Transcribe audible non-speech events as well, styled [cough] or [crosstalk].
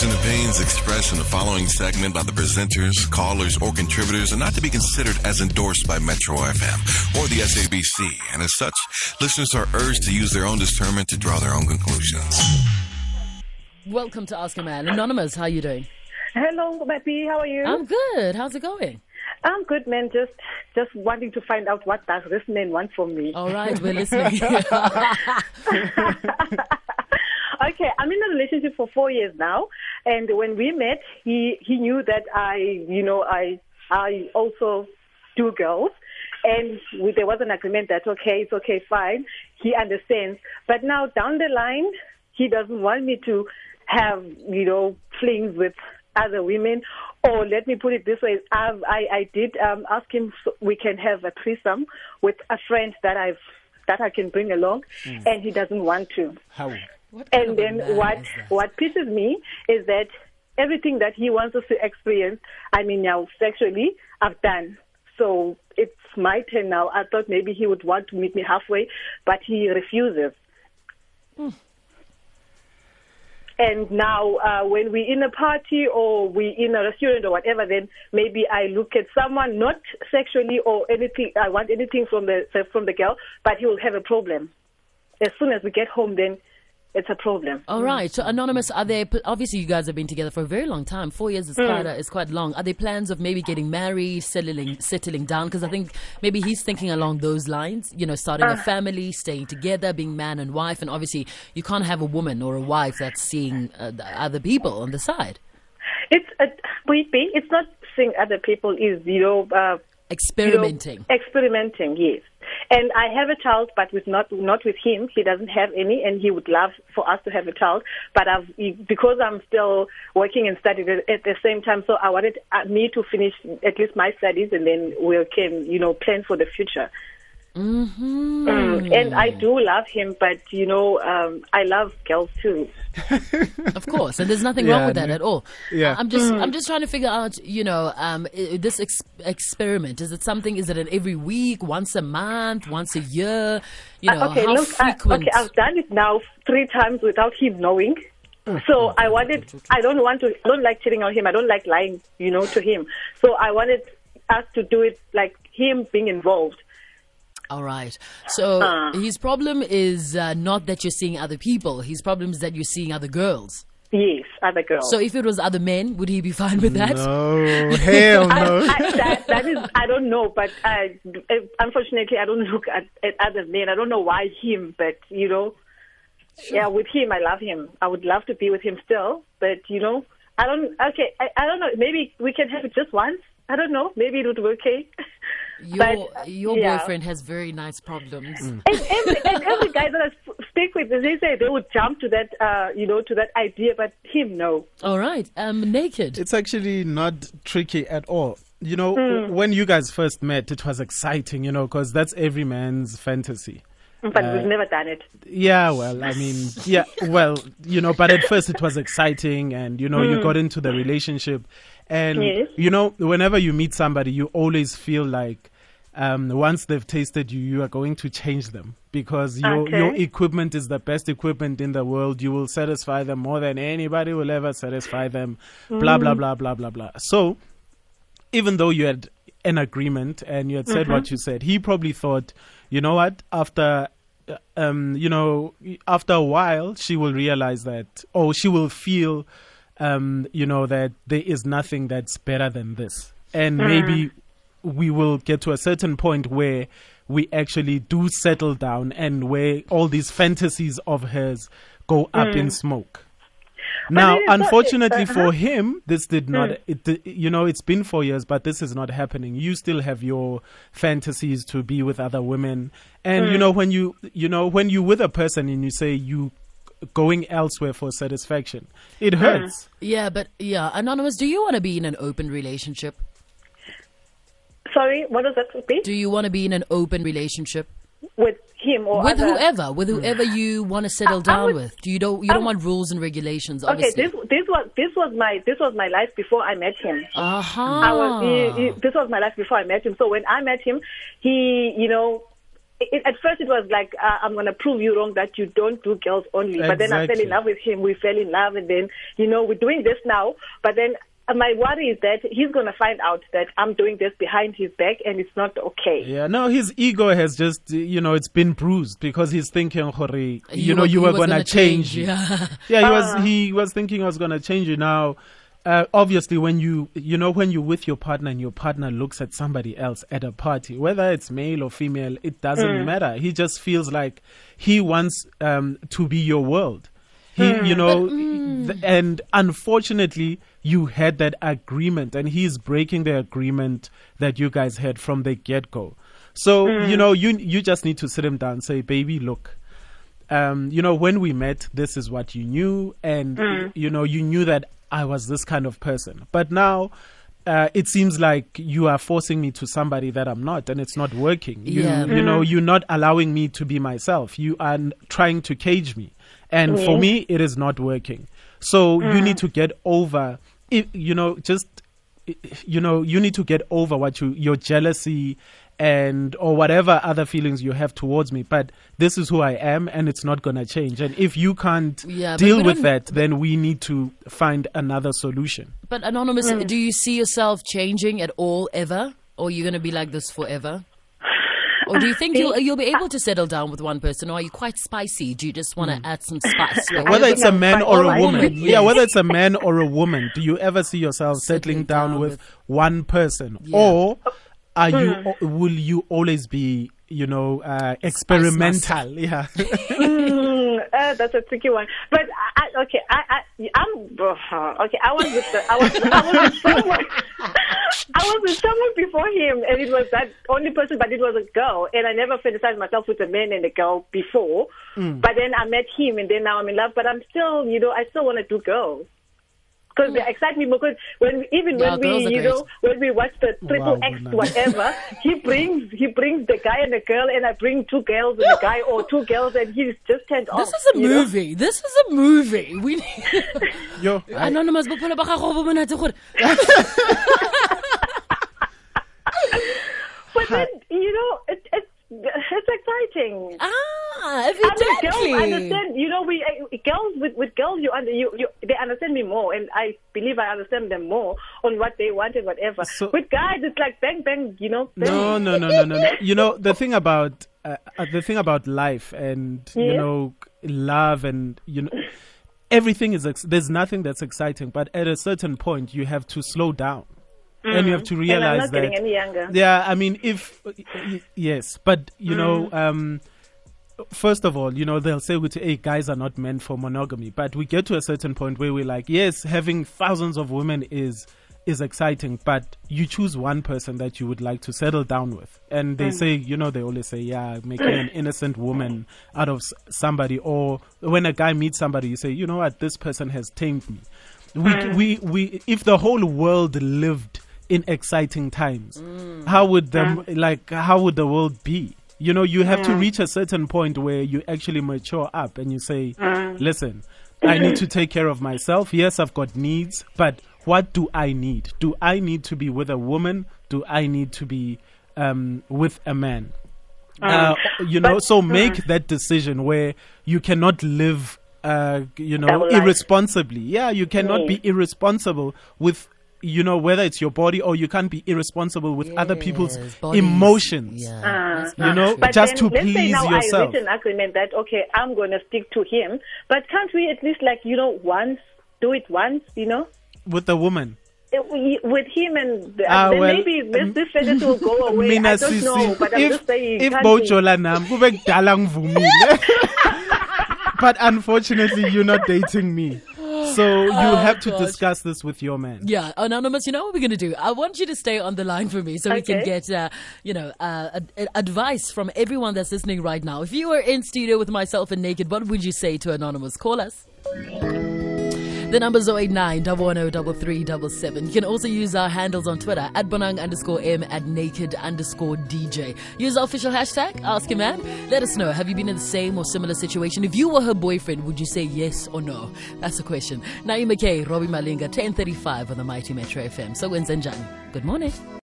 views and opinions expressed in the following segment by the presenters, callers, or contributors are not to be considered as endorsed by Metro FM or the SABC, and as such, listeners are urged to use their own discernment to draw their own conclusions. Welcome to Ask a Man. Anonymous, how are you doing? Hello, Mappy. How are you? I'm good. How's it going? I'm good, man. Just just wanting to find out what does this man want from me. All right, we're listening. [laughs] [laughs] okay, I'm in a relationship for four years now, and when we met, he he knew that I, you know, I I also do girls, and we, there was an agreement that okay, it's okay, fine. He understands, but now down the line, he doesn't want me to have you know flings with other women. Or let me put it this way: I've, I I did um, ask him so we can have a threesome with a friend that I've that I can bring along, and he doesn't want to. How? And then what what pisses me is that everything that he wants us to experience, I mean now sexually, I've done. So it's my turn now. I thought maybe he would want to meet me halfway, but he refuses. Hmm. And now, uh, when we're in a party or we're in a restaurant or whatever, then maybe I look at someone not sexually or anything. I want anything from the from the girl, but he will have a problem. As soon as we get home, then it's a problem. All right. So, Anonymous, are there obviously you guys have been together for a very long time. Four years is Hmm. quite a, is quite long. Are there plans of maybe getting married, settling settling down? Because I think maybe he's thinking along those lines. You know, starting Uh. a family, staying together, being man and wife, and obviously you can't have a woman or a wife that's seeing uh, other people on the side. It's a maybe it's not seeing other people is you know uh, Experimenting. You know, experimenting, yes. And I have a child, but with not not with him. He doesn't have any, and he would love for us to have a child. But I've because I'm still working and studying at the same time. So I wanted uh, me to finish at least my studies, and then we can you know plan for the future. Mm-hmm. Mm, and I do love him, but you know um, I love girls too. [laughs] Of course, and there's nothing Yeah, wrong with that no. at all. Yeah. I'm just, Mm. I'm just trying to figure out, you know, um, this ex- experiment. Is it something? Is it an every week, once a month, once a year? You know, Uh, okay, how look, I, okay, I've done it now three times without him knowing. So I wanted, I don't want to, I don't like cheating on him. I don't like lying, you know, to him. So I wanted us to do it like him being involved. All right. So Uh. his problem is uh, not that you're seeing other people. His problem is that you're seeing other girls. Yes, other girls. So if it was other men, would he be fine with that? No, [laughs] hell no. I, that, that is, I don't know, but uh, unfortunately, I don't [laughs] look at, at other men. I don't know why him, but you know, yeah, with him, I love him. I would love to be with him still, but you know, I don't. Okay, I, I don't know. Maybe we can have it just once. I don't know. Maybe it would be okay. Your But, your yeah. boyfriend has very nice problems. and every, and every guy that I speak with, they say they would jump to that, uh, you know, to that idea, but him, no. All right. Um, naked. It's actually not tricky at all. You know, Hmm. when you guys first met, it was exciting, you know, because that's every man's fantasy. But Uh, we've never done it. Yeah, well, I mean, yeah, well, you know, but at first it was exciting and, you know, you got into the relationship. And, Hmm. Yes. you know, whenever you meet somebody, you always feel like um, once they've tasted you, you are going to change them because your, Okay. your equipment is the best equipment in the world. You will satisfy them more than anybody will ever satisfy them, blah, blah, blah, blah, blah, blah. So, even though you had an agreement and you had said what you said, he probably thought, you know what, after, uh, um, you know, after a while, she will realize that, or she will feel, um, you know, that there is nothing that's better than this. And maybe we will get to a certain point where we actually do settle down and where all these fantasies of hers go up in hmm. smoke. Now, it is not- unfortunately uh-huh. for him, this did not. Hmm. It, you know, it's been four years, but this is not happening. You still have your fantasies to be with other women, and you hmm. know when you, you know, when you with a person and you say you going elsewhere for satisfaction, it hurts. Yeah, but yeah, anonymous. Do you want to be in an open relationship? Sorry, what does that be? Do you want to be in an open relationship With him or with other? whoever, with whoever you want to settle I down would- with? Do you don't you don't I- want rules and regulations? Okay, Obviously. this this was this was my this was my life before I met him. Aha. I was he, he, this was my life before I met him. So when I met him, he you know it, at first it was like uh, I'm gonna prove you wrong that you don't do girls only. But then I fell in love with him. We fell in love, and then you know we're doing this now. But then my worry is that he's gonna find out that I'm doing this behind his back, and it's not okay. Yeah, no, his ego has just, uh, you know, it's been bruised because he's thinking, Hore, you, You know, were- you were gonna, gonna change. change, yeah. yeah, he Ah. was he was thinking I was gonna change you. Now, uh, obviously, when you you know when you're with your partner and your partner looks at somebody else at a party, whether it's male or female, it doesn't Mm. matter. He just feels like he wants um, to be your world. He, Mm. you know, th- and unfortunately, you had that agreement, and he's breaking the agreement that you guys had from the get go. So Mm. you know, you you just need to sit him down, and say, "Baby, look, um, you know, when we met, this is what you knew, and Mm. you know, you knew that I was this kind of person. But now, uh, it seems like you are forcing me to somebody that I'm not, and it's not working. You, Yeah. you know, you're not allowing me to be myself. You are trying to cage me, and for me, it is not working. So you need mm. to get over, you know, just you know, you need to get over what you your jealousy and or whatever other feelings you have towards me. But this is who I am, and it's not gonna change. And if you can't Yeah, deal with that, then we need to find another solution. But anonymous, hmm. do you see yourself changing at all ever, or are you going to be like this forever? Or do you think you'll [laughs] you'll be able to settle down with one person, or are you quite spicy? Do you just want to add some spice? I [laughs] Whether it's a I'm man or a woman, Woman, yeah, whether it's a [laughs] man or a woman, do you ever see yourself settling, Settling down, down with, with- one person, Yeah. or are you? Hmm. Will you always be, you know, uh, experimental? Yeah. Mm, uh, that's a tricky one. But I, I, okay, I, I, I'm uh, okay. I was with the, I was, I was with someone. I was with someone before him, and it was that only person, but it was a girl, and I never fantasized myself with a man and a girl before. Mm. But then I met him, and then now I'm in love. But I'm still, you know, I still want to do girls. Because they excite me because when even Yeah, when we you great. know when we watch the triple Wow, X Bonani. whatever he [laughs] brings he brings the guy and the girl and I bring two girls and a guy or two girls and he's just turned off. This is a you know? movie. This is a movie. We [laughs] need Yo, I- [laughs] anonymous. But then you know it, it's it's exciting. Ah, I mean, girls understand. You know, we uh, girls with with girls, you under you, you they understand me more, and I believe I understand them more on what they want and whatever. So- with guys, it's like bang bang. You know, bang. No, no, no, no, no, no. You know the thing about uh, uh, the thing about life and you know love and you know everything is ex- there's nothing that's exciting, but at a certain point you have to slow down. And you have to mm. I'm realize not that getting any younger. yeah, I mean, if yes, but you know, mm. um, first of all, you know, they'll say, "With hey, guys are not meant for monogamy," but we get to a certain point where we're like, yes, having thousands of women is is exciting, but you choose one person that you would like to settle down with, and they mm. say, you know, they always say, yeah, making an innocent woman out of somebody, or when a guy meets somebody, you say, you know what, this person has tamed me. We, we, we, if the whole world lived in exciting times, how would the like how would the world be? You know, you have to reach a certain point where you actually mature up and you say, "Listen, I need to take care of myself. Yes, I've got needs, but what do I need? Do I need to be with a woman? Do I need to be um, with a man?" Uh, you know, But- so make that decision where you cannot live, uh, you know, Double life. irresponsibly. Yeah, you cannot be irresponsible with, you know, whether it's your body or you can't be irresponsible with other people's bodies. emotions. Yeah, Ah, that's You not know, true. But just then, to let's say please now yourself. I reach an agreement that okay, I'm going to stick to him. But can't we at least like you know once do it once? You know, With the woman. Uh, with him and the, Ah, well, maybe this, this fantasy will go [laughs] away. I don't know, but I'm if just saying. if can't we? bojola nam [laughs] kube kudala ngivumile. [laughs] but unfortunately, you're not dating me, so you have to gosh. discuss this with your man. Yeah, anonymous. You know what we're gonna do? I want you to stay on the line for me so we can get, uh, you know, uh, ad- ad- advice from everyone that's listening right now. If you were in studio with myself and Naked, what would you say to anonymous? Call us. The number's 089 110 You can also use our handles on Twitter at Bonang underscore M at naked underscore DJ. Use our official hashtag, Ask a Man. Let us know. Have you been in the same or similar situation? If you were her boyfriend, would you say yes or no? That's the question. Naima McKay, Robbie Malinga, 1035 on the Mighty Metro FM. So. Good morning.